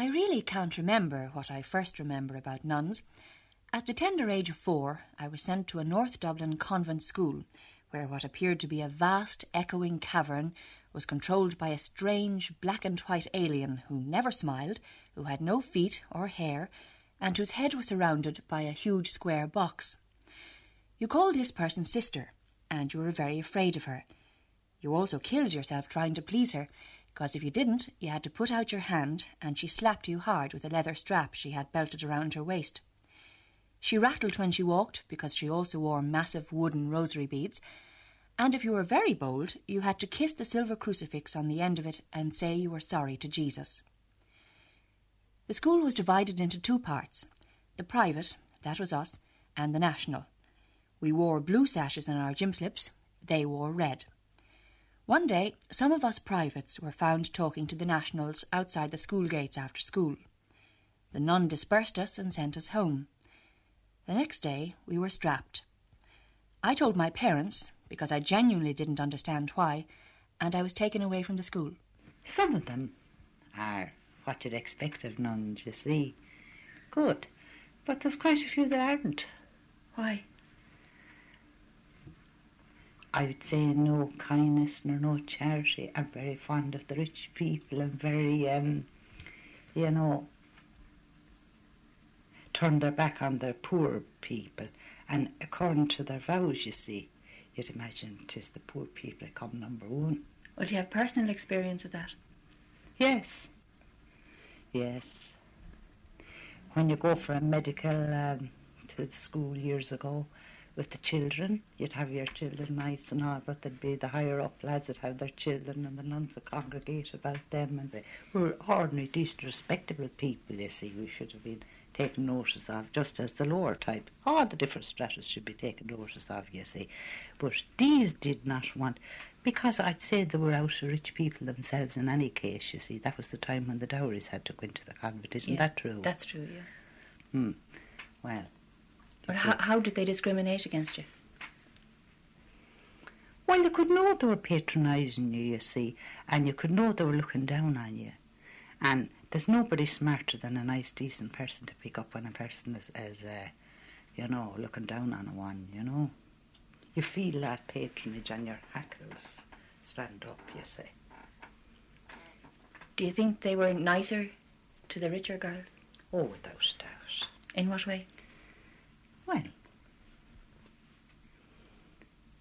I really can't remember what I first remember about nuns. At the tender age of four, I was sent to a North Dublin convent school, where what appeared to be a vast, echoing cavern was controlled by a strange black and white alien who never smiled, who had no feet or hair, and whose head was surrounded by a huge square box. You called this person sister, and you were very afraid of her. You also killed yourself trying to please her, because if you didn't, you had to put out your hand, and she slapped you hard with a leather strap she had belted around her waist. She rattled when she walked, because she also wore massive wooden rosary beads, and if you were very bold, you had to kiss the silver crucifix on the end of it and say you were sorry to Jesus. The school was divided into two parts the private, that was us, and the national. We wore blue sashes on our gym slips, they wore red. One day, some of us privates were found talking to the nationals outside the school gates after school. The nun dispersed us and sent us home. The next day, we were strapped. I told my parents, because I genuinely didn't understand why, and I was taken away from the school. Some of them are what you'd expect of nuns, you see. Good. But there's quite a few that aren't. Why? I would say no kindness nor no charity. I'm very fond of the rich people and very, um, you know, turn their back on the poor people. And according to their vows, you see, you'd imagine 'tis the poor people that come number one. Well, do you have personal experience of that? Yes. Yes. When you go for a medical um, to the school years ago with the children, you'd have your children nice and all, but there'd be the higher up lads that have their children and the nuns would congregate about them and they were ordinary, decent, respectable people, you see. We should have been taken notice of, just as the lower type. All the different stratas should be taken notice of, you see. But these did not want, because I'd say they were out of rich people themselves in any case, you see. That was the time when the dowries had to go into the convent, isn't Yeah, that true? That's true, yeah. Hmm. Well. You how, how did they discriminate against you? Well, you could know they were patronising you, you see, and you could know they were looking down on you. And there's nobody smarter than a nice, decent person to pick up when a person is, is uh, you know, looking down on a one, you know. You feel that patronage and your hackles stand up, you see. Do you think they were nicer to the richer girls? Oh, without doubt. In what way? Well,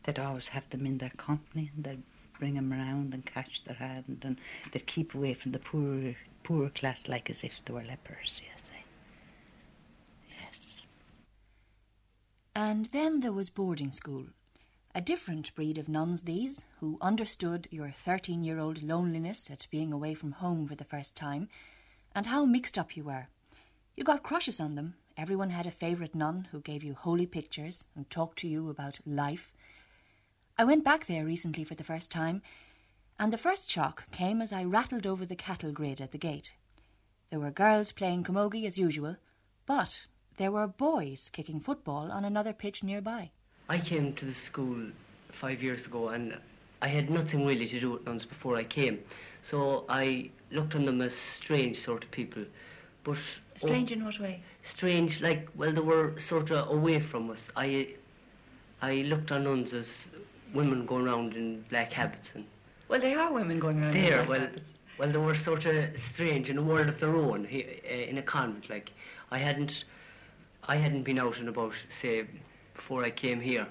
they'd always have them in their company and they'd bring them round and catch their hand and they'd keep away from the poor, poor class like as if they were lepers, you see. Yes. And then there was boarding school. A different breed of nuns, these, who understood your 13 year old loneliness at being away from home for the first time, and how mixed up you were. You got crushes on them. Everyone had a favourite nun who gave you holy pictures and talked to you about life. I went back there recently for the first time, and the first shock came as I rattled over the cattle grid at the gate. There were girls playing camogie as usual, but there were boys kicking football on another pitch nearby. I came to the school five years ago and I had nothing really to do with nuns before I came. So I looked on them as strange sort of people. But Strange in what way? strange, like well, they were sort of away from us. I, I looked on nuns as women going around in black habits, and Well, there are women going around. in there, black well, habits. well, they were sort of strange in a world of their own, uh, in a convent. Like I hadn't, I hadn't been out and about, say, before I came here,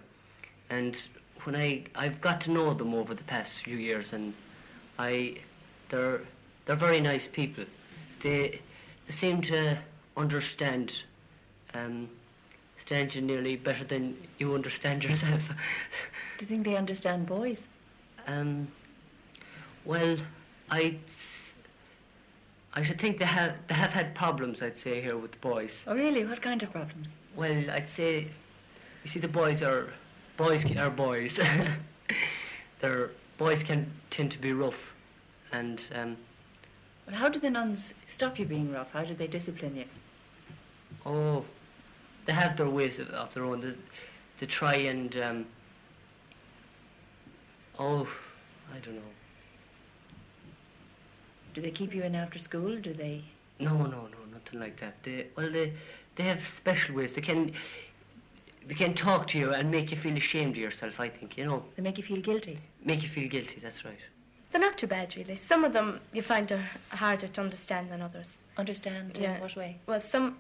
and when I, I've got to know them over the past few years, and I, they're, they're very nice people. They, they seem to understand, um, nearly better than you understand yourself. Do you think they understand boys? Um, well, I, I should think they have they have had problems. I'd say here with the boys. Oh, really? What kind of problems? Well, I'd say, you see, the boys are boys are boys. They're boys can tend to be rough, and um, Well, how did the nuns stop you being rough? How did they discipline you? oh, they have their ways of, of their own. They, they try and um, oh, I don't know. Do they keep you in after school? Do they No, no, no, nothing like that. They, well, they, they have special ways. They can, they can talk to you and make you feel ashamed of yourself. I think you know, They make you feel guilty. make you feel guilty. That's right. They're not too bad, really. Some of them you find are harder to understand than others. Understand Yeah. in what way? Well, some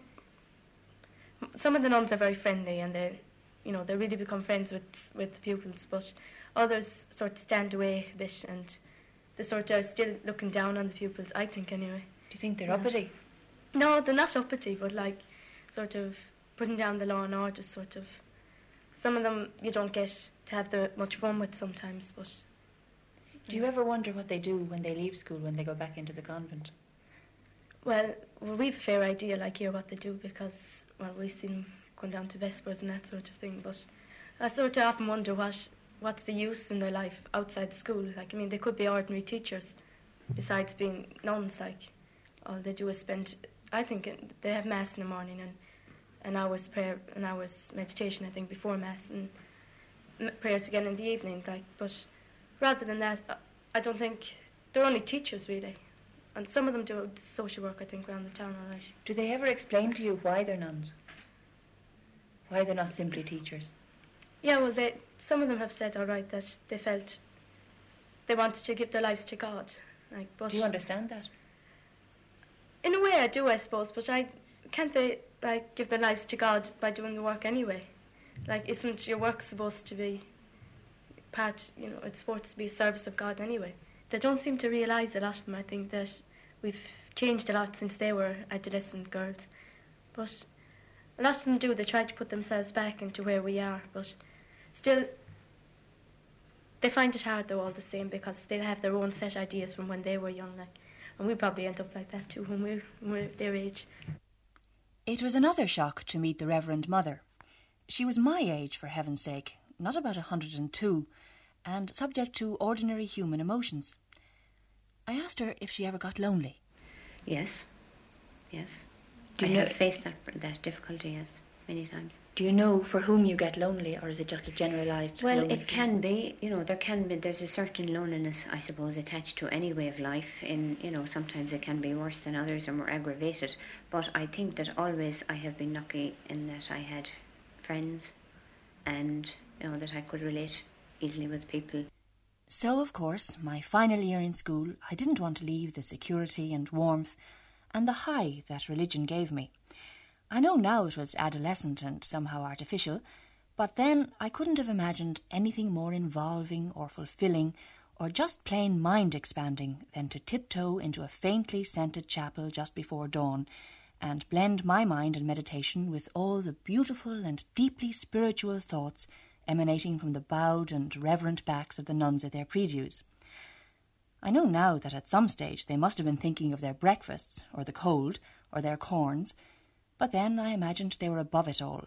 some of the nuns are very friendly, and they, you know, they really become friends with with the pupils. But others sort of stand away a bit, and they sort of are still looking down on the pupils. I think, anyway. Do you think they're Yeah. uppity? No, they're not uppity, but like sort of putting down the law and order. Sort of. Some of them you don't get to have the much fun with sometimes, but Do you ever wonder what they do when they leave school, when they go back into the convent? Well, well, we've a fair idea, like here, what they do because well, we've seen them going down to vespers and that sort of thing. But I sort of often wonder what what's the use in their life outside the school. Like, I mean, they could be ordinary teachers, besides being nuns. Like, all they do is spend. I think uh, they have mass in the morning and an hour's prayer, an hour's meditation. I think before mass and prayers again in the evening. Like, but rather than that, I- don't think they're only teachers really. And some of them do social work, I think, around the town, all right. Do they ever explain to you why they're nuns? Why they're not simply teachers? Yeah, well, they, some of them have said, all right, that they felt they wanted to give their lives to God. Like, but Do you understand that? in a way, I do, I suppose. But I can't they like give their lives to God by doing the work anyway? Like, isn't your work supposed to be part? You know, it's supposed to be a service of God anyway. They don't seem to realise a lot of them. I think that we've changed a lot since they were adolescent girls, but a lot of them do. They try to put themselves back into where we are, but still. They find it hard though all the same because they have their own set ideas from when they were young, like, and we probably end up like that too when we're, when we're their age. It was another shock to meet the Reverend Mother. She was my age, for heaven's sake, not about a 102, and subject to ordinary human emotions. I asked her if she ever got lonely. Yes, yes. Do I you know- have faced that that difficulty, yes, many times. Do you know for whom you get lonely, or is it just a generalised Well, it can be, you know, there can be, there's a certain loneliness, I suppose, attached to any way of life. In, you know, sometimes it can be worse than others or more aggravated. But I think that always I have been lucky in that I had friends and, you know, that I could relate easily with people. So, of course, my final year in school, I didn't want to leave the security and warmth and the high that religion gave me. I know now it was adolescent and somehow artificial, but then I couldn't have imagined anything more involving or fulfilling or just plain mind expanding than to tiptoe into a faintly scented chapel just before dawn and blend my mind and meditation with all the beautiful and deeply spiritual thoughts emanating from the bowed and reverent backs of the nuns at their prie-dieus. I know now that at some stage they must have been thinking of their breakfasts, or the cold, or their corns, but then I imagined they were above it all.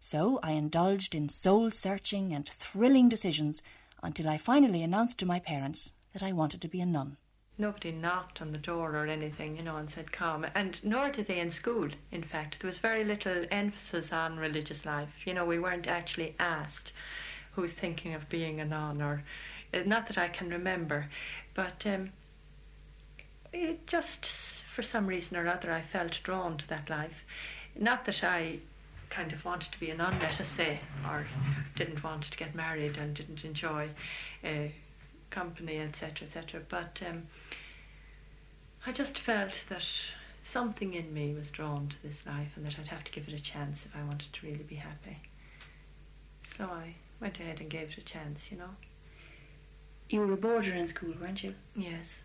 So I indulged in soul searching and thrilling decisions until I finally announced to my parents that I wanted to be a nun. Nobody knocked on the door or anything, you know, and said come. And nor did they in school, in fact. There was very little emphasis on religious life. You know, we weren't actually asked who's thinking of being a nun or. uh, Not that I can remember, but um, it just, for some reason or other, I felt drawn to that life. Not that I kind of wanted to be a nun, let us say, or didn't want to get married and didn't enjoy uh, company, etc., etc. But um, I just felt that something in me was drawn to this life and that I'd have to give it a chance if I wanted to really be happy. So I went ahead and gave it a chance, you know. You were a boarder in school, weren't you? Yes.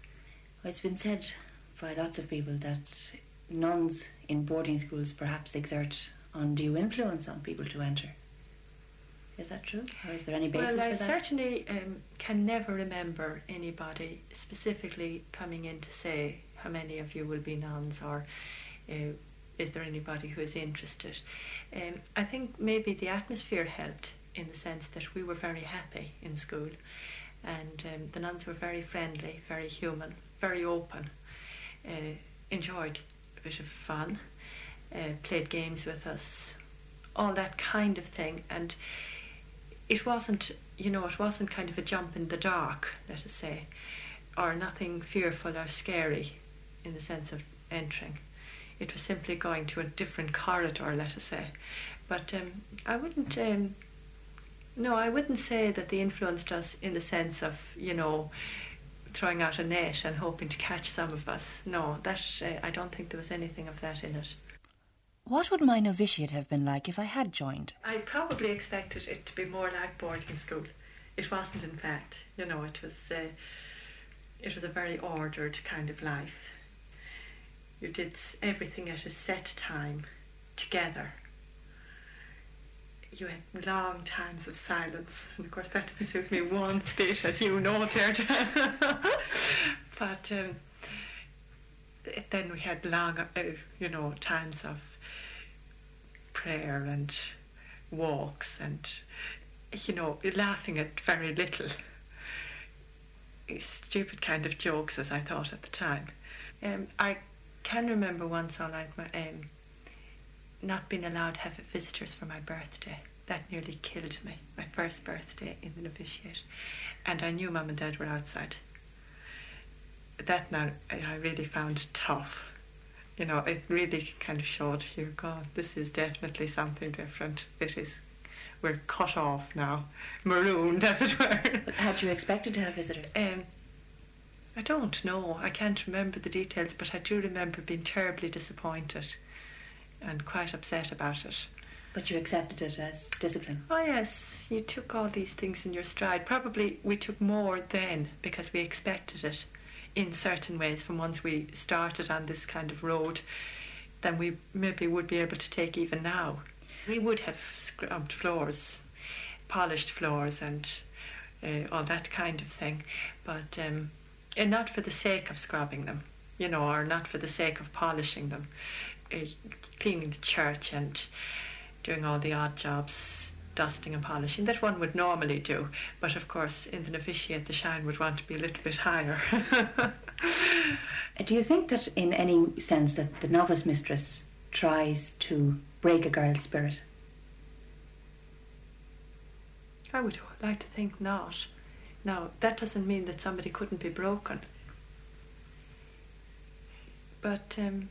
It's been said by lots of people that nuns in boarding schools perhaps exert undue influence on people to enter. Is that true? Or is there any basis for that? well, I for that? certainly um, can never remember anybody specifically coming in to say how many of you will be nuns or uh, is there anybody who is interested. Um, I think maybe the atmosphere helped in the sense that we were very happy in school and um, the nuns were very friendly, very human, very open, uh, enjoyed a bit of fun, uh, played games with us, all that kind of thing. And it wasn't, you know, it wasn't kind of a jump in the dark, let us say, or nothing fearful or scary in the sense of entering. It was simply going to a different corridor, let us say. But um, I wouldn't. Um, no, I wouldn't say that they influenced us in the sense of you know throwing out a net and hoping to catch some of us. No, that uh, I don't think there was anything of that in it. What would my novitiate have been like if I had joined? I probably expected it to be more like boarding school. It wasn't, in fact. You know, it was. Uh, it was a very ordered kind of life. You did everything at a set time, together. You had long times of silence, and of course that didn't suit me one bit, as you noted. but um, then we had long, uh, you know, times of prayer and walks and, you know, laughing at very little stupid kind of jokes as I thought at the time. Um, I can remember once all night my, um, not being allowed to have visitors for my birthday. That nearly killed me, my first birthday in the novitiate. And I knew mum and dad were outside. That now I really found tough. You know, it really kind of showed you, God, this is definitely something different. It is we're cut off now, marooned, as it were. But had you expected to have visitors? Um, I don't know. I can't remember the details, but I do remember being terribly disappointed and quite upset about it. But you accepted it as discipline? Oh, yes. You took all these things in your stride. Probably we took more then because we expected it in certain ways from once we started on this kind of road than we maybe would be able to take even now. We would have scrubbed floors, polished floors, and uh, all that kind of thing, but um, and not for the sake of scrubbing them, you know, or not for the sake of polishing them, uh, cleaning the church and doing all the odd jobs, dusting and polishing that one would normally do. But of course, in the novitiate, the shine would want to be a little bit higher. do you think that, in any sense, that the novice mistress tries to break a girl's spirit? I would like to think not. Now, that doesn't mean that somebody couldn't be broken. But, um,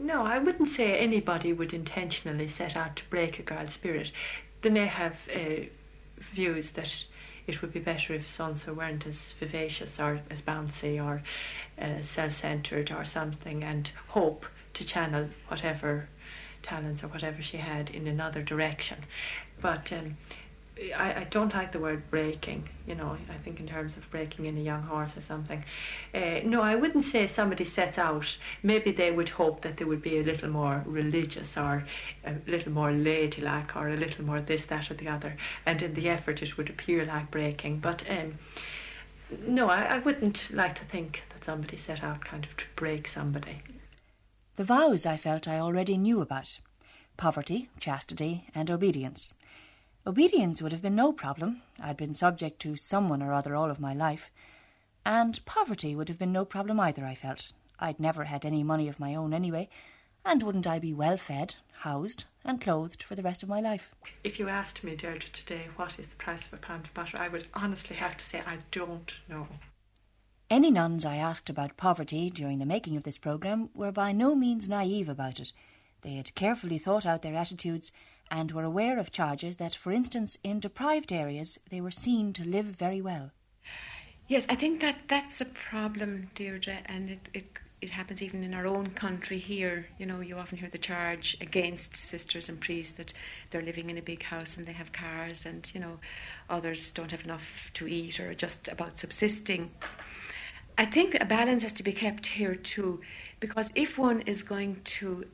no, I wouldn't say anybody would intentionally set out to break a girl's spirit. They may have uh, views that it would be better if so weren't as vivacious or as bouncy or uh, self-centered or something and hope to channel whatever talents or whatever she had in another direction. But um, I, I, don't like the word breaking, you know, I think in terms of breaking in a young horse or something. Uh, no, I wouldn't say somebody sets out, maybe they would hope that they would be a little more religious or a little more ladylike or a little more this, that, or the other, and in the effort it would appear like breaking. But um, no, I, I wouldn't like to think that somebody set out kind of to break somebody. The vows I felt I already knew about poverty, chastity, and obedience. Obedience would have been no problem. I'd been subject to someone or other all of my life. And poverty would have been no problem either, I felt. I'd never had any money of my own anyway, and wouldn't I be well fed, housed, and clothed for the rest of my life? If you asked me, Deirdre, today what is the price of a pound of butter, I would honestly have to say I don't know. Any nuns I asked about poverty during the making of this programme were by no means naive about it. They had carefully thought out their attitudes and were aware of charges that, for instance, in deprived areas, they were seen to live very well. Yes, I think that that's a problem, Deirdre, and it, it it happens even in our own country here. You know, you often hear the charge against sisters and priests that they're living in a big house and they have cars, and you know, others don't have enough to eat or just about subsisting. I think a balance has to be kept here too, because if one is going to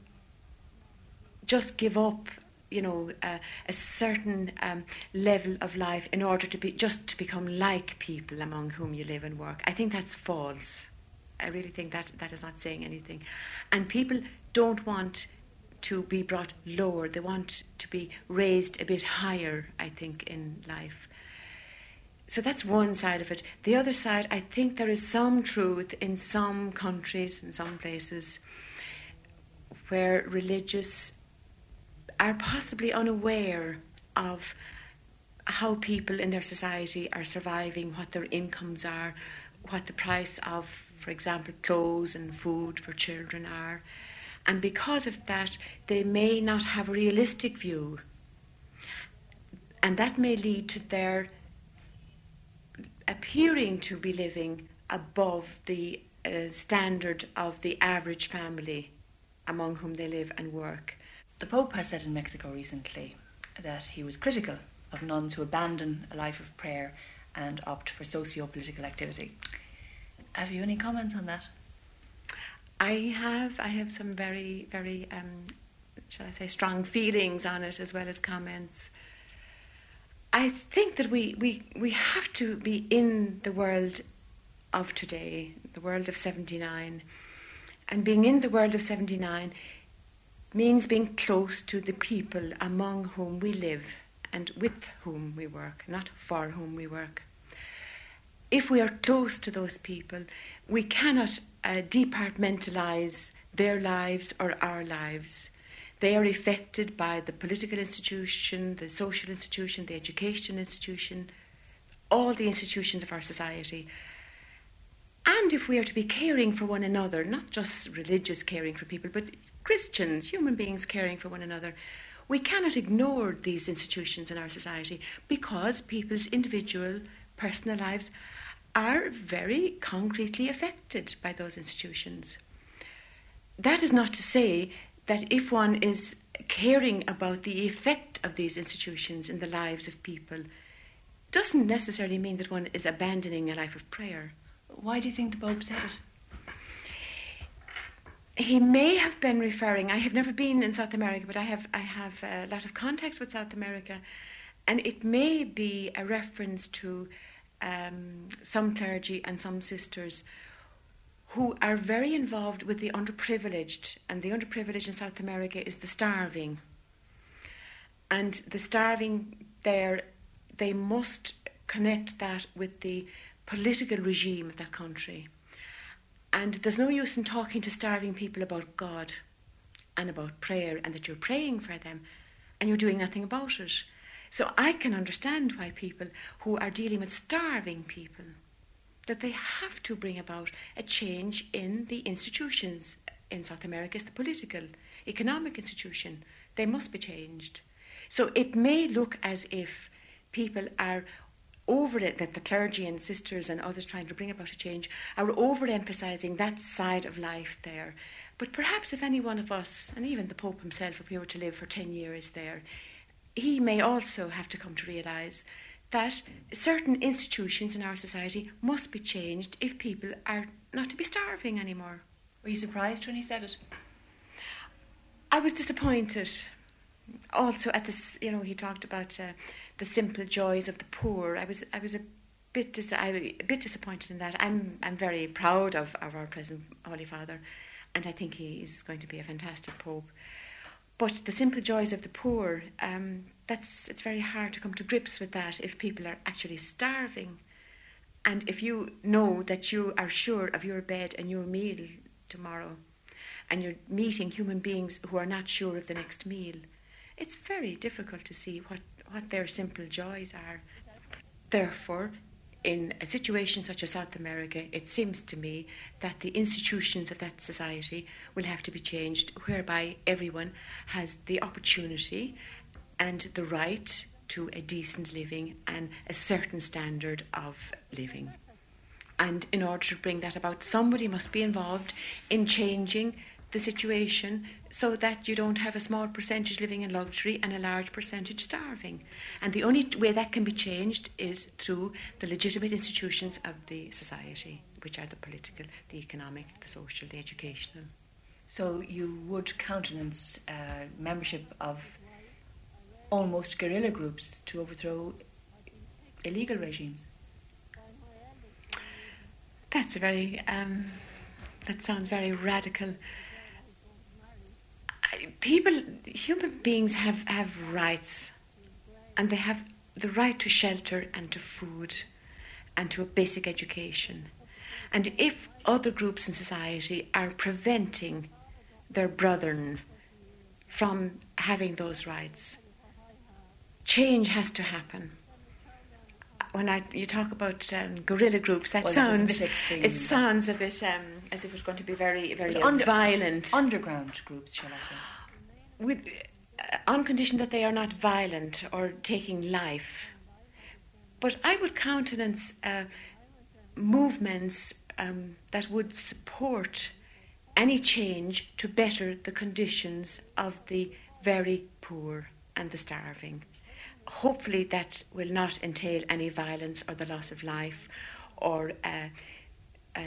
just give up, you know, uh, a certain um, level of life in order to be just to become like people among whom you live and work, I think that's false. I really think that that is not saying anything, and people don't want to be brought lower. They want to be raised a bit higher. I think in life so that's one side of it. The other side, I think there is some truth in some countries, in some places, where religious are possibly unaware of how people in their society are surviving, what their incomes are, what the price of, for example, clothes and food for children are. And because of that, they may not have a realistic view. And that may lead to their appearing to be living above the uh, standard of the average family among whom they live and work. The Pope has said in Mexico recently that he was critical of nuns who abandon a life of prayer and opt for socio political activity. Have you any comments on that? I have. I have some very, very, um, shall I say, strong feelings on it as well as comments. I think that we, we, we have to be in the world of today, the world of 79. And being in the world of 79 means being close to the people among whom we live and with whom we work, not for whom we work. If we are close to those people, we cannot uh, departmentalize their lives or our lives. They are affected by the political institution, the social institution, the education institution, all the institutions of our society. And if we are to be caring for one another, not just religious caring for people, but Christians, human beings caring for one another, we cannot ignore these institutions in our society because people's individual personal lives are very concretely affected by those institutions. That is not to say that if one is caring about the effect of these institutions in the lives of people, doesn't necessarily mean that one is abandoning a life of prayer. Why do you think the Pope said it? He may have been referring. I have never been in South America, but I have I have a lot of contacts with South America, and it may be a reference to um, some clergy and some sisters who are very involved with the underprivileged, and the underprivileged in South America is the starving. And the starving there, they must connect that with the political regime of that country. And there's no use in talking to starving people about God and about prayer and that you're praying for them and you're doing nothing about it. So I can understand why people who are dealing with starving people that they have to bring about a change in the institutions in South America, it's the political, economic institution. They must be changed. So it may look as if people are over it, that the clergy and sisters and others trying to bring about a change are overemphasizing that side of life there. But perhaps if any one of us, and even the Pope himself, if he were to live for 10 years there, he may also have to come to realise that certain institutions in our society must be changed if people are not to be starving anymore. Were you surprised when he said it? I was disappointed. Also, at this, you know, he talked about uh, the simple joys of the poor. I was, I was a bit, dis- I, a bit disappointed in that. I'm, I'm very proud of, of our present Holy Father, and I think he is going to be a fantastic pope. But the simple joys of the poor, um, that's it's very hard to come to grips with that if people are actually starving. And if you know that you are sure of your bed and your meal tomorrow, and you're meeting human beings who are not sure of the next meal, it's very difficult to see what, what their simple joys are. Therefore, in a situation such as South America, it seems to me that the institutions of that society will have to be changed, whereby everyone has the opportunity and the right to a decent living and a certain standard of living. And in order to bring that about, somebody must be involved in changing the situation so that you don't have a small percentage living in luxury and a large percentage starving. And the only way that can be changed is through the legitimate institutions of the society, which are the political, the economic, the social, the educational. So you would countenance uh, membership of almost guerrilla groups to overthrow illegal regimes? That's a very, um, that sounds very radical people, human beings have, have rights, and they have the right to shelter and to food and to a basic education. And if other groups in society are preventing their brethren from having those rights, change has to happen. when I you talk about um, guerrilla groups, that Well, that a sounds bit extreme. it sounds a bit um, as if it's going to be very very under- violent. Underground groups, shall I say? With uh, on condition that they are not violent or taking life. But I would countenance uh, movements um, that would support any change to better the conditions of the very poor and the starving. Hopefully, that will not entail any violence or the loss of life or uh, uh,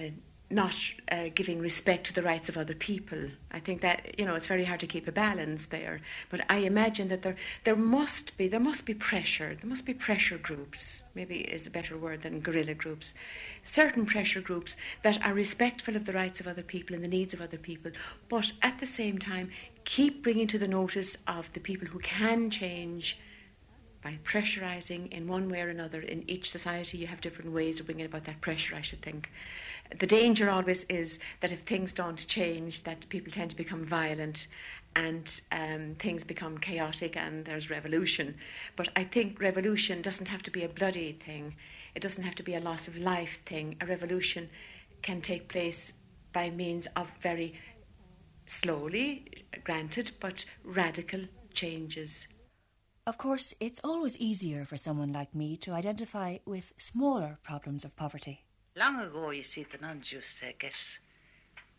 not uh, giving respect to the rights of other people. I think that you know it's very hard to keep a balance there. But I imagine that there there must be there must be pressure. There must be pressure groups. Maybe is a better word than guerrilla groups. Certain pressure groups that are respectful of the rights of other people and the needs of other people, but at the same time keep bringing to the notice of the people who can change by pressurising in one way or another. In each society, you have different ways of bringing about that pressure, I should think. The danger always is that if things don't change, that people tend to become violent and um, things become chaotic and there's revolution. But I think revolution doesn't have to be a bloody thing, it doesn't have to be a loss of life thing. A revolution can take place by means of very slowly, granted, but radical changes. Of course, it's always easier for someone like me to identify with smaller problems of poverty. Long ago, you see, the nuns used to get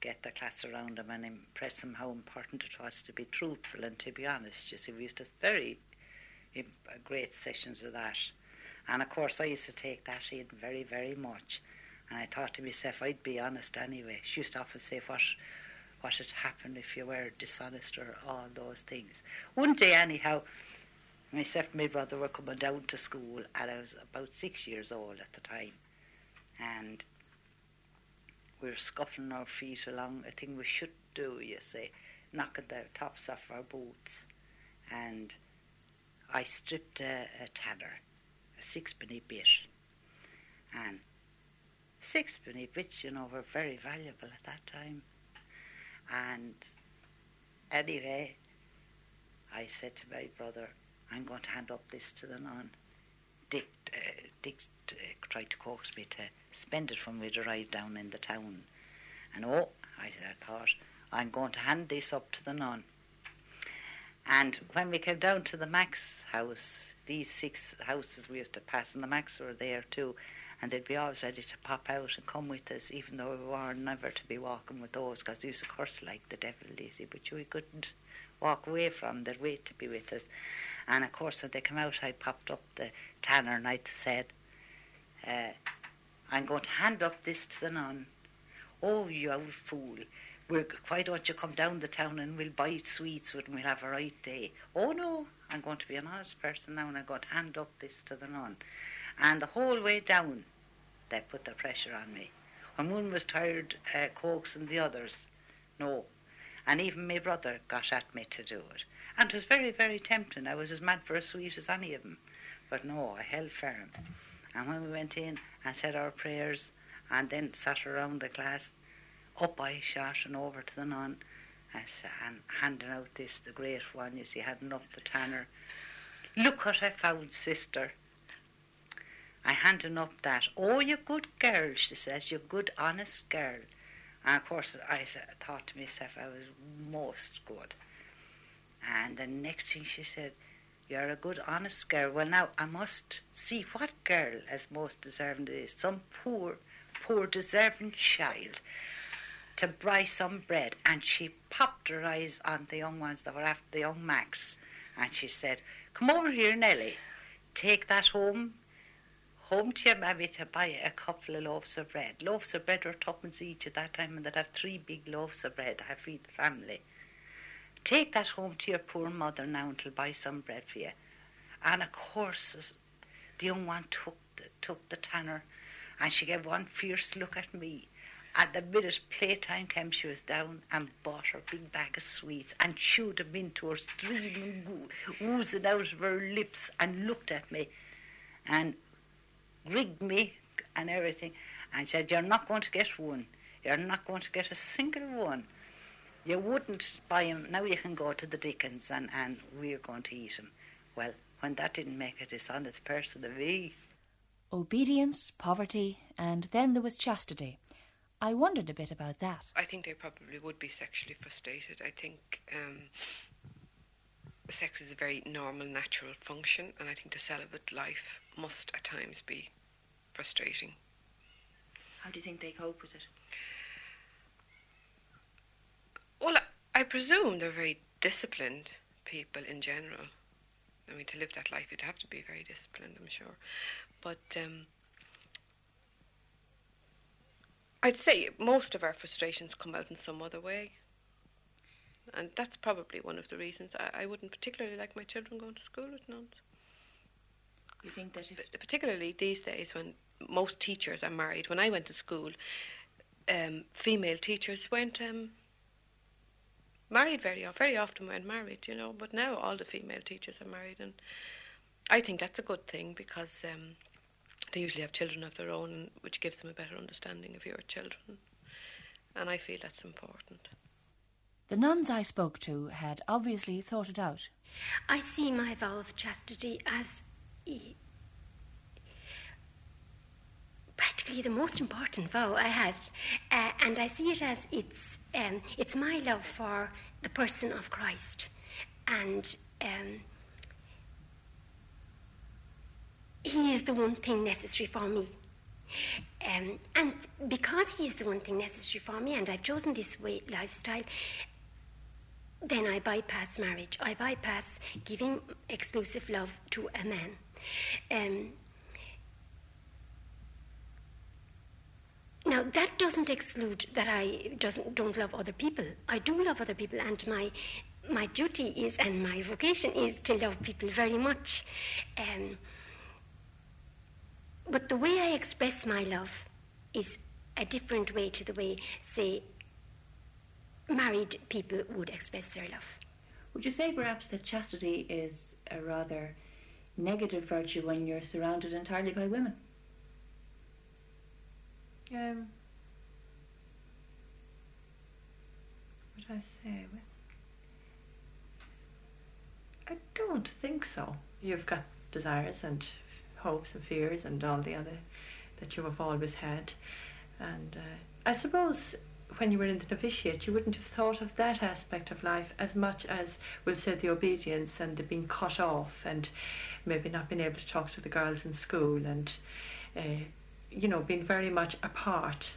get the class around them and impress them how important it was to be truthful and to be honest. You see, we used to very uh, great sessions of that, and of course, I used to take that in very, very much. And I thought to myself, I'd be honest anyway. She used to often say, "What, what would happen if you were dishonest or all those things?" One day, anyhow. Myself and my brother were coming down to school, and I was about six years old at the time and we were scuffling our feet along a thing we should do, you see, knocking the tops off our boots. And I stripped a, a tanner, a sixpenny bit. And sixpenny bits, you know, were very valuable at that time. And anyway, I said to my brother, I'm going to hand up this to the nun. Dick, uh, Dick uh, tried to coax me to spend it when we'd arrived down in the town. And oh, I, thought, I'm going to hand this up to the nun. And when we came down to the Max house, these six houses we used to pass, and the Max were there too, and they'd be always ready to pop out and come with us, even though we were never to be walking with those, because they used to curse like the devil, see, but we couldn't walk away from, they'd wait to be with us. And of course, when they came out, I popped up the tanner and I said, uh, I'm going to hand up this to the nun. Oh, you old fool. We're, why don't you come down the town and we'll buy sweets and we'll have a right day? Oh, no, I'm going to be an honest person now and I'm going to hand up this to the nun. And the whole way down, they put the pressure on me. When one was tired uh, coaxing the others, no. And even my brother got at me to do it. And it was very, very tempting. I was as mad for a sweet as any of them. But no, I held firm. And when we went in and said our prayers and then sat around the class, up I shot and over to the nun and, and handing out this, the great one, you see, handing up the tanner. Look what I found, sister. I handing up that. Oh, you good girl, she says, you good, honest girl. And of course, I thought to myself I was most good. And the next thing she said, You're a good, honest girl. Well, now I must see what girl is most deserving of this. Some poor, poor, deserving child to buy some bread. And she popped her eyes on the young ones that were after the young Max. And she said, Come over here, Nellie. Take that home. Home to your mammy to buy a couple of loaves of bread. Loaves of bread were twopence each at that time, and they'd have three big loaves of bread. I feed the family. Take that home to your poor mother now and she'll buy some bread for you. And of course, the young one took the, took the tanner and she gave one fierce look at me. At the minute playtime came, she was down and bought her big bag of sweets and chewed them into her, streaming, oozing out of her lips, and looked at me and rigged me and everything and said, You're not going to get one. You're not going to get a single one. You wouldn't buy buy 'em. Now you can go to the Dickens and, and we're going to eat eat 'em. Well, when that didn't make a dishonest person of me, obedience, poverty, and then there was chastity. I wondered a bit about that. I think they probably would be sexually frustrated. I think um, sex is a very normal, natural function, and I think the celibate life must at times be frustrating. How do you think they cope with it? Well, I, presume they're very disciplined people in general. I mean, to live that life, you'd have to be very disciplined, I'm sure. But um, I'd say most of our frustrations come out in some other way. And that's probably one of the reasons I, I wouldn't particularly like my children going to school with nuns. You think that if particularly these days when most teachers are married. When I went to school, um, female teachers weren't um, married very often. Very often weren't married, you know. But now all the female teachers are married, and I think that's a good thing because um, they usually have children of their own, which gives them a better understanding of your children. And I feel that's important. The nuns I spoke to had obviously thought it out. I see my vow of chastity as practically the most important vow I have, uh, and I see it as it's um, it's my love for the person of Christ, and um, He is the one thing necessary for me. Um, and because He is the one thing necessary for me, and I've chosen this way lifestyle, then I bypass marriage. I bypass giving exclusive love to a man. Um, now that doesn't exclude that I doesn't don't love other people. I do love other people, and my my duty is and my vocation is to love people very much. Um, but the way I express my love is a different way to the way, say, married people would express their love. Would you say perhaps that chastity is a rather negative virtue when you're surrounded entirely by women? Um, what would I say? I don't think so. You've got desires and hopes and fears and all the other that you have always had. And uh, I suppose when you were in the novitiate, you wouldn't have thought of that aspect of life as much as, we'll say, the obedience and the being cut off and maybe not being able to talk to the girls in school and, uh, you know, being very much apart.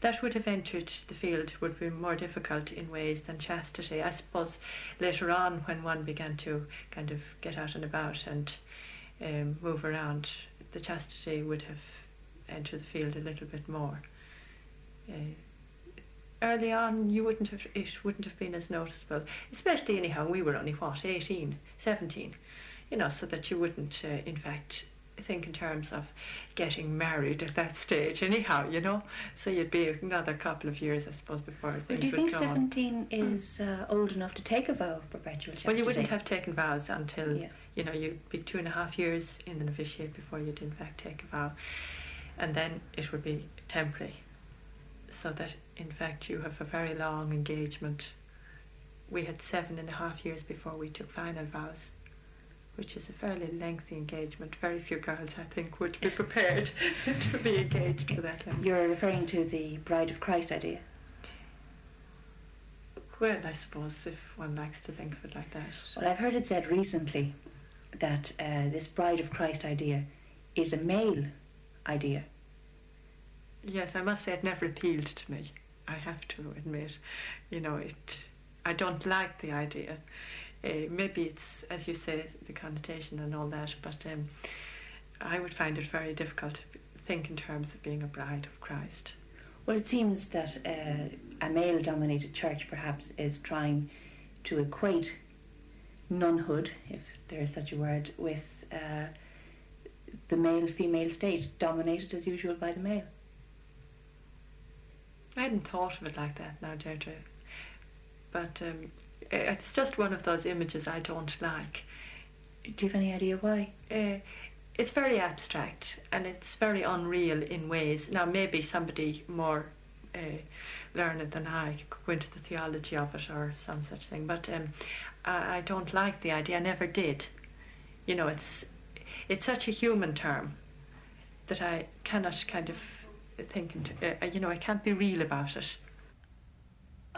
That would have entered the field would be more difficult in ways than chastity. I suppose later on, when one began to kind of get out and about and um, move around, the chastity would have entered the field a little bit more. Uh, early on you wouldn't have it wouldn't have been as noticeable especially anyhow we were only what 18 17 you know so that you wouldn't uh, in fact think in terms of getting married at that stage anyhow you know? So you'd be another couple of years I suppose before things but do you think would 17 is uh, old enough to take a vow of perpetual chastity well you wouldn't have taken vows until yeah. you know you'd be two and a half years in the novitiate before you'd in fact take a vow. And then it would be temporary. So that in fact you have a very long engagement. We had seven and a half years before we took final vows, which is a fairly lengthy engagement. Very few girls, I think, would be prepared to be engaged for that length. You're referring to the Bride of Christ idea? Well, I suppose if one likes to think of it like that. Well, I've heard it said recently that uh, this Bride of Christ idea is a male idea Yes, I must say it never appealed to me. I have to admit, you know, it. I don't like the idea. Uh, maybe it's, as you say, the connotation and all that, but um, I would find it very difficult to think in terms of being a bride of Christ. Well, it seems that uh, a male dominated church perhaps is trying to equate nunhood, if there is such a word, with uh, the male female state, dominated as usual by the male. I hadn't thought of it like that now, Deirdre. But um, it's just one of those images I don't like. Do you have any idea why? Uh, it's very abstract and it's very unreal in ways. Now, maybe somebody more uh, learned than I could go into the theology of it or some such thing, but um, I, I don't like the idea. I never did. You know, it's it's such a human term that I cannot kind of think, and, uh, you know, I can't be real about it.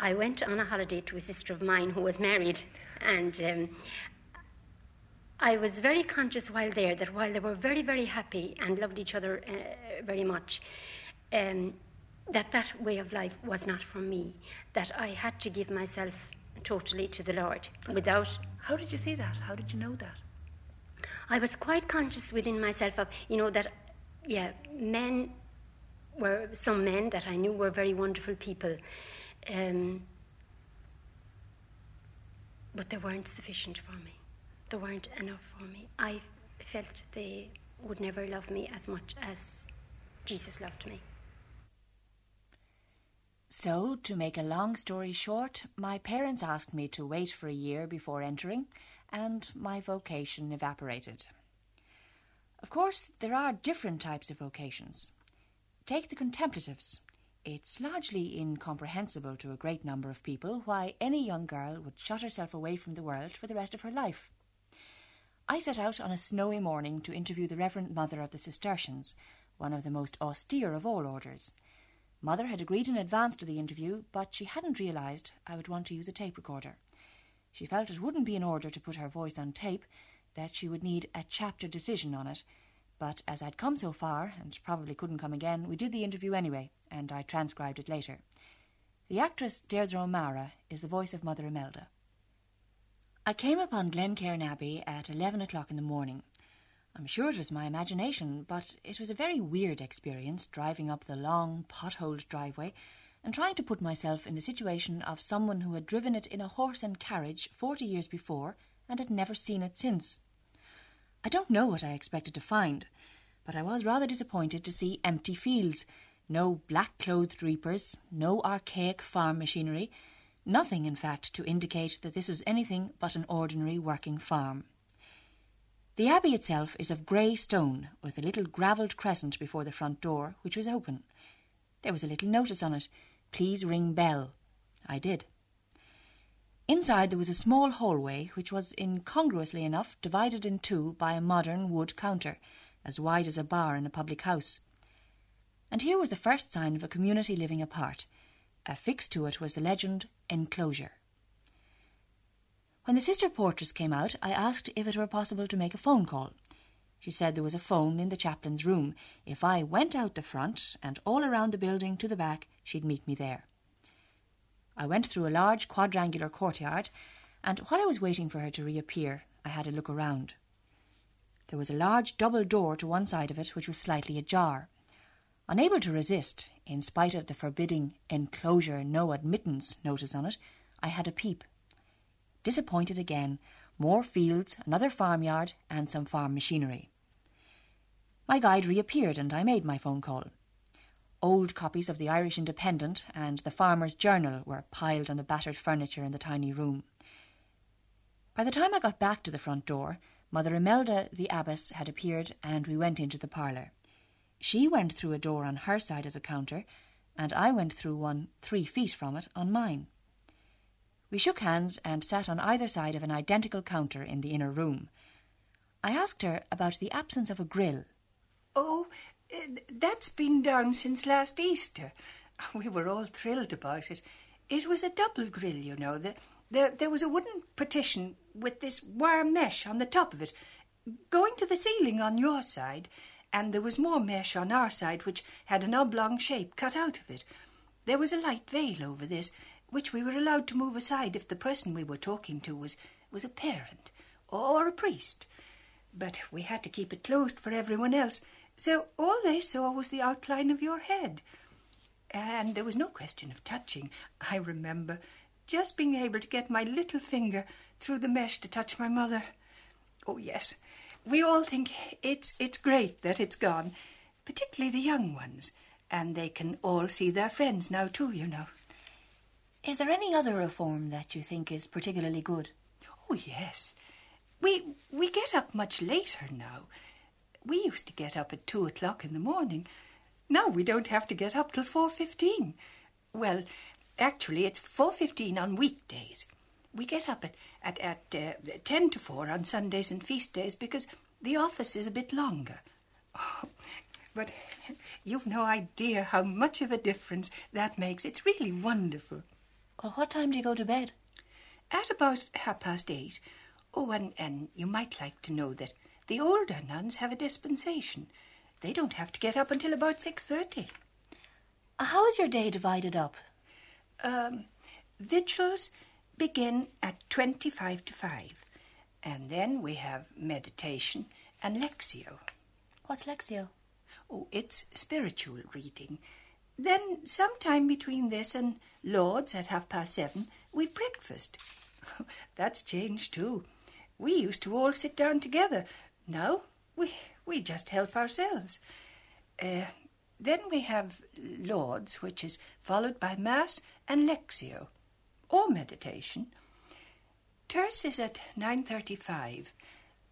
I went on a holiday to a sister of mine who was married, and um, I was very conscious while there that while they were very, very happy and loved each other uh, very much, um, that that way of life was not for me. That I had to give myself totally to the Lord without. How did you see that? How did you know that? I was quite conscious within myself of, you know, that, yeah, men were some men that I knew were very wonderful people. Um, but they weren't sufficient for me. They weren't enough for me. I felt they would never love me as much as Jesus loved me. So, to make a long story short, my parents asked me to wait for a year before entering, and my vocation evaporated. Of course, there are different types of vocations. Take the contemplatives. It's largely incomprehensible to a great number of people why any young girl would shut herself away from the world for the rest of her life. I set out on a snowy morning to interview the Reverend Mother of the Cistercians, one of the most austere of all orders. Mother had agreed in advance to the interview, but she hadn't realised I would want to use a tape recorder. She felt it wouldn't be in order to put her voice on tape, that she would need a chapter decision on it. But as I'd come so far, and probably couldn't come again, we did the interview anyway, and I transcribed it later. The actress Deirdre O'Mara is the voice of Mother Imelda. I came upon Glencairn Abbey at eleven o'clock in the morning. I'm sure it was my imagination, but it was a very weird experience driving up the long, potholed driveway and trying to put myself in the situation of someone who had driven it in a horse and carriage forty years before and had never seen it since. I don't know what I expected to find, but I was rather disappointed to see empty fields, no black clothed reapers, no archaic farm machinery, nothing, in fact, to indicate that this was anything but an ordinary working farm. The abbey itself is of grey stone, with a little gravelled crescent before the front door, which was open. There was a little notice on it Please ring bell. I did. Inside there was a small hallway, which was incongruously enough divided in two by a modern wood counter, as wide as a bar in a public house. And here was the first sign of a community living apart. Affixed to it was the legend Enclosure. When the sister portress came out, I asked if it were possible to make a phone call. She said there was a phone in the chaplain's room. If I went out the front and all around the building to the back, she'd meet me there. I went through a large quadrangular courtyard, and while I was waiting for her to reappear, I had a look around. There was a large double door to one side of it which was slightly ajar. Unable to resist, in spite of the forbidding enclosure no admittance notice on it, I had a peep disappointed again. More fields, another farmyard, and some farm machinery. My guide reappeared and I made my phone call. Old copies of the Irish Independent and the Farmer's Journal were piled on the battered furniture in the tiny room. By the time I got back to the front door, Mother Imelda, the abbess, had appeared and we went into the parlour. She went through a door on her side of the counter, and I went through one three feet from it on mine. We shook hands and sat on either side of an identical counter in the inner room. I asked her about the absence of a grill. Oh, that's been down since last Easter. We were all thrilled about it. It was a double grill, you know. The, there, there was a wooden partition with this wire mesh on the top of it, going to the ceiling on your side, and there was more mesh on our side, which had an oblong shape cut out of it. There was a light veil over this, which we were allowed to move aside if the person we were talking to was, was a parent or a priest. But we had to keep it closed for everyone else, so all they saw was the outline of your head. And there was no question of touching. I remember just being able to get my little finger through the mesh to touch my mother. Oh, yes, we all think it's, it's great that it's gone, particularly the young ones. And they can all see their friends now, too, you know. Is there any other reform that you think is particularly good? Oh, yes. We, we get up much later now. We used to get up at two o'clock in the morning. Now we don't have to get up till 4.15. Well, actually, it's 4.15 on weekdays. We get up at, at, at uh, 10 to 4 on Sundays and feast days because the office is a bit longer. Oh, but you've no idea how much of a difference that makes. It's really wonderful. Well, what time do you go to bed? At about half past eight. Oh, and, and you might like to know that the older nuns have a dispensation. They don't have to get up until about six thirty. How is your day divided up? Um, vigils begin at twenty-five to five, and then we have meditation and lectio. What's lectio? Oh, it's spiritual reading. Then, sometime between this and Lauds at half past seven, we've breakfast. That's changed too. We used to all sit down together. Now we we just help ourselves. Uh, then we have Lauds, which is followed by Mass and Lectio, or meditation. Terce is at nine thirty-five,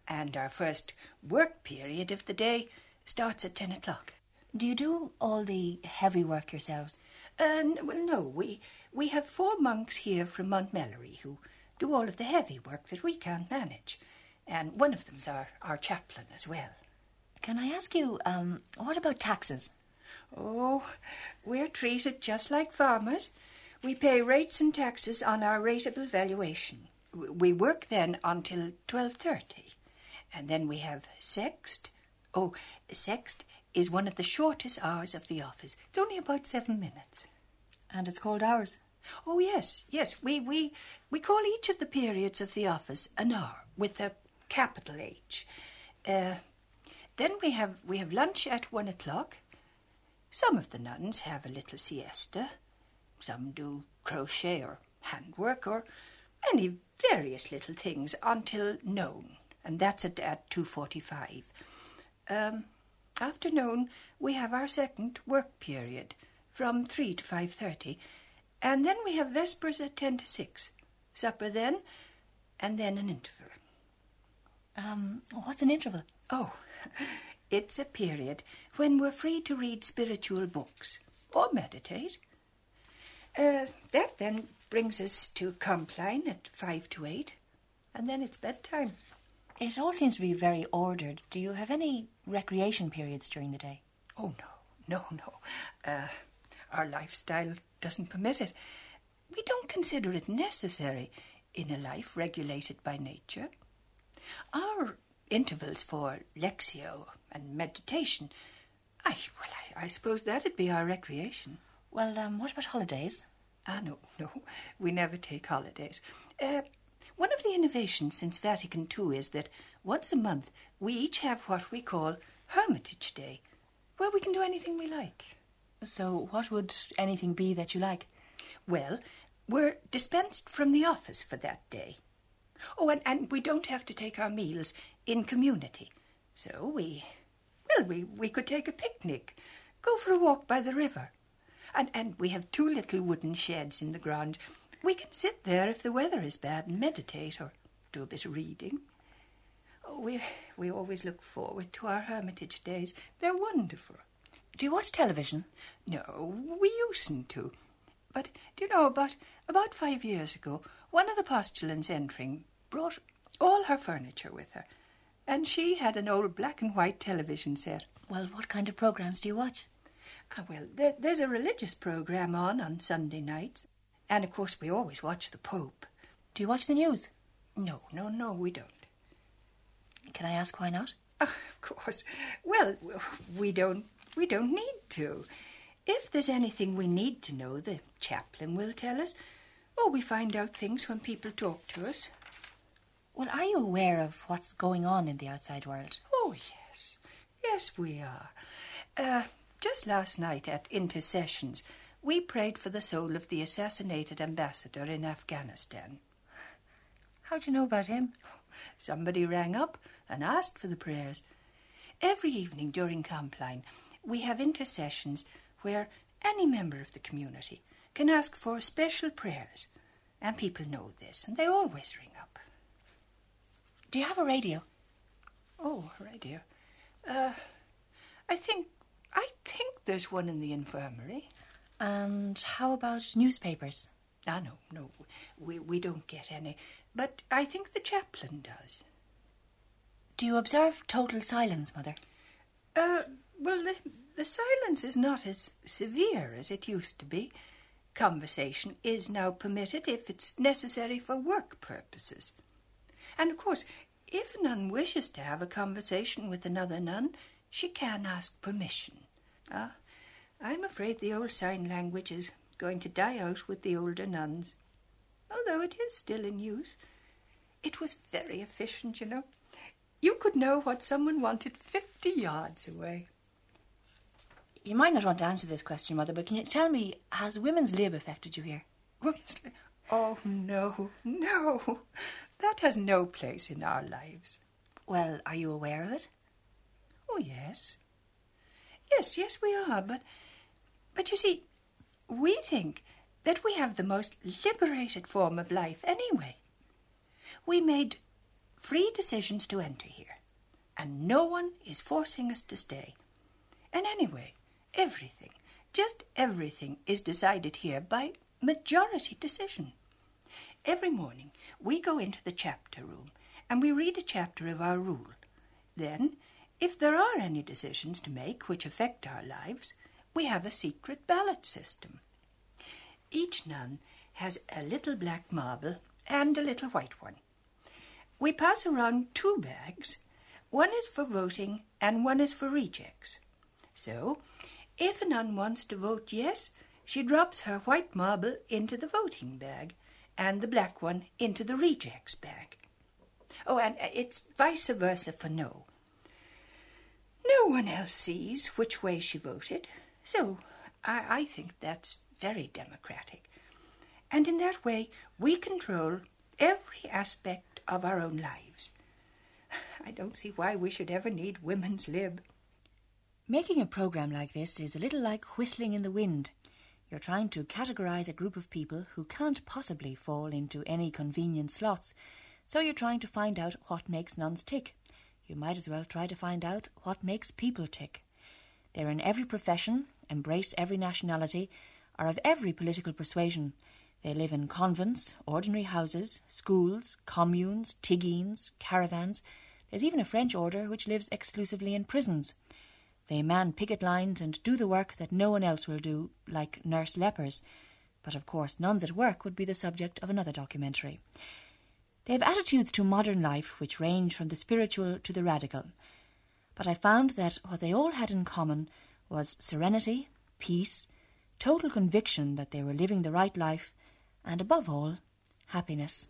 and our first work period of the day starts at ten o'clock. Do you do all the heavy work yourselves? Uh, well, no, we we have four monks here from Mount Melleray who do all of the heavy work that we can't manage, and one of them's our our chaplain as well. Can I ask you, um, what about taxes? Oh, we're treated just like farmers. We pay rates and taxes on our rateable valuation. We work then until twelve thirty, and then we have sext. Oh, sext is one of the shortest hours of the office. It's only about seven minutes. And it's called hours. Oh yes, yes. We we we call each of the periods of the office an hour with a capital H. Uh, then we have we have lunch at one o'clock. Some of the nuns have a little siesta. Some do crochet or handwork or any various little things until None, and that's at, at two forty-five. Um, after None, we have our second work period from three to five thirty, and then we have vespers at ten to six. Supper then, and then an interval. Um, what's an interval? Oh, it's a period when we're free to read spiritual books or meditate. Uh, that then brings us to Compline at five to eight, and then it's bedtime. It all seems to be very ordered. Do you have any recreation periods during the day? Oh, no, no, no. Uh, our lifestyle doesn't permit it. We don't consider it necessary in a life regulated by nature. Our intervals for lectio and meditation, I, well, I, I suppose that'd be our recreation. Well, um, what about holidays? Ah, no, no, we never take holidays. Uh, one of the innovations since Vatican II is that once a month we each have what we call Hermitage Day, where we can do anything we like. So, what would anything be that you like? Well, we're dispensed from the office for that day. Oh, and, and we don't have to take our meals in community. So we, well, we, we could take a picnic, go for a walk by the river. And, and we have two little wooden sheds in the ground. We can sit there if the weather is bad and meditate or do a bit of reading. Oh, we, we always look forward to our hermitage days. They're wonderful. Do you watch television? No, we usedn't to. But do you know, about, about five years ago, one of the postulants entering brought all her furniture with her, and she had an old black and white television set. Well, what kind of programs do you watch? Ah, well, there, there's a religious program on on Sunday nights, and of course we always watch the Pope. Do you watch the news? No, no, no, we don't. Can I ask why not? Ah, of course. Well, we don't. We don't need to. If there's anything we need to know, the chaplain will tell us, or we find out things when people talk to us. Well, are you aware of what's going on in the outside world? Oh, yes. Yes, we are. Uh, just last night at intercessions, we prayed for the soul of the assassinated ambassador in Afghanistan. How do you know about him? Somebody rang up and asked for the prayers. Every evening during Compline, we have intercessions where any member of the community can ask for special prayers, and people know this, and they always ring up. Do you have a radio? Oh, a radio. Uh, I think I think there's one in the infirmary. And how about newspapers? Ah, no, no, we we don't get any. But I think the chaplain does. Do you observe total silence, Mother? Uh, Well, the, the silence is not as severe as it used to be. Conversation is now permitted if it's necessary for work purposes. And of course, if a nun wishes to have a conversation with another nun, she can ask permission. Ah, I'm afraid the old sign language is going to die out with the older nuns, although it is still in use. It was very efficient, you know. You could know what someone wanted fifty yards away. You might not want to answer this question, Mother, but can you tell me, has women's lib affected you here? Women's lib? Oh, no, no. That has no place in our lives. Well, are you aware of it? Oh, yes. Yes, yes, we are, but. But you see, we think that we have the most liberated form of life anyway. We made free decisions to enter here, and no one is forcing us to stay. And anyway, everything, just everything, is decided here by majority decision. Every morning we go into the chapter room and we read a chapter of our rule. Then, if there are any decisions to make which affect our lives, we have a secret ballot system. Each nun has a little black marble and a little white one. We pass around two bags. One is for voting and one is for rejects. So, if a nun wants to vote yes, she drops her white marble into the voting bag and the black one into the rejects bag. Oh, and uh, it's vice versa for no. No one else sees which way she voted, so I, I think that's very democratic. And in that way, we control every aspect of our own lives. I don't see why we should ever need women's lib. Making a program like this is a little like whistling in the wind. You're trying to categorize a group of people who can't possibly fall into any convenient slots, so you're trying to find out what makes nuns tick. You might as well try to find out what makes people tick. They're in every profession, embrace every nationality, are of every political persuasion. They live in convents, ordinary houses, schools, communes, tiggines, caravans. There's even a French order which lives exclusively in prisons. They man picket lines and do the work that no one else will do, like nurse lepers. But of course, nuns at work would be the subject of another documentary. They have attitudes to modern life which range from the spiritual to the radical. But I found that what they all had in common was serenity, peace, total conviction that they were living the right life, and above all, happiness.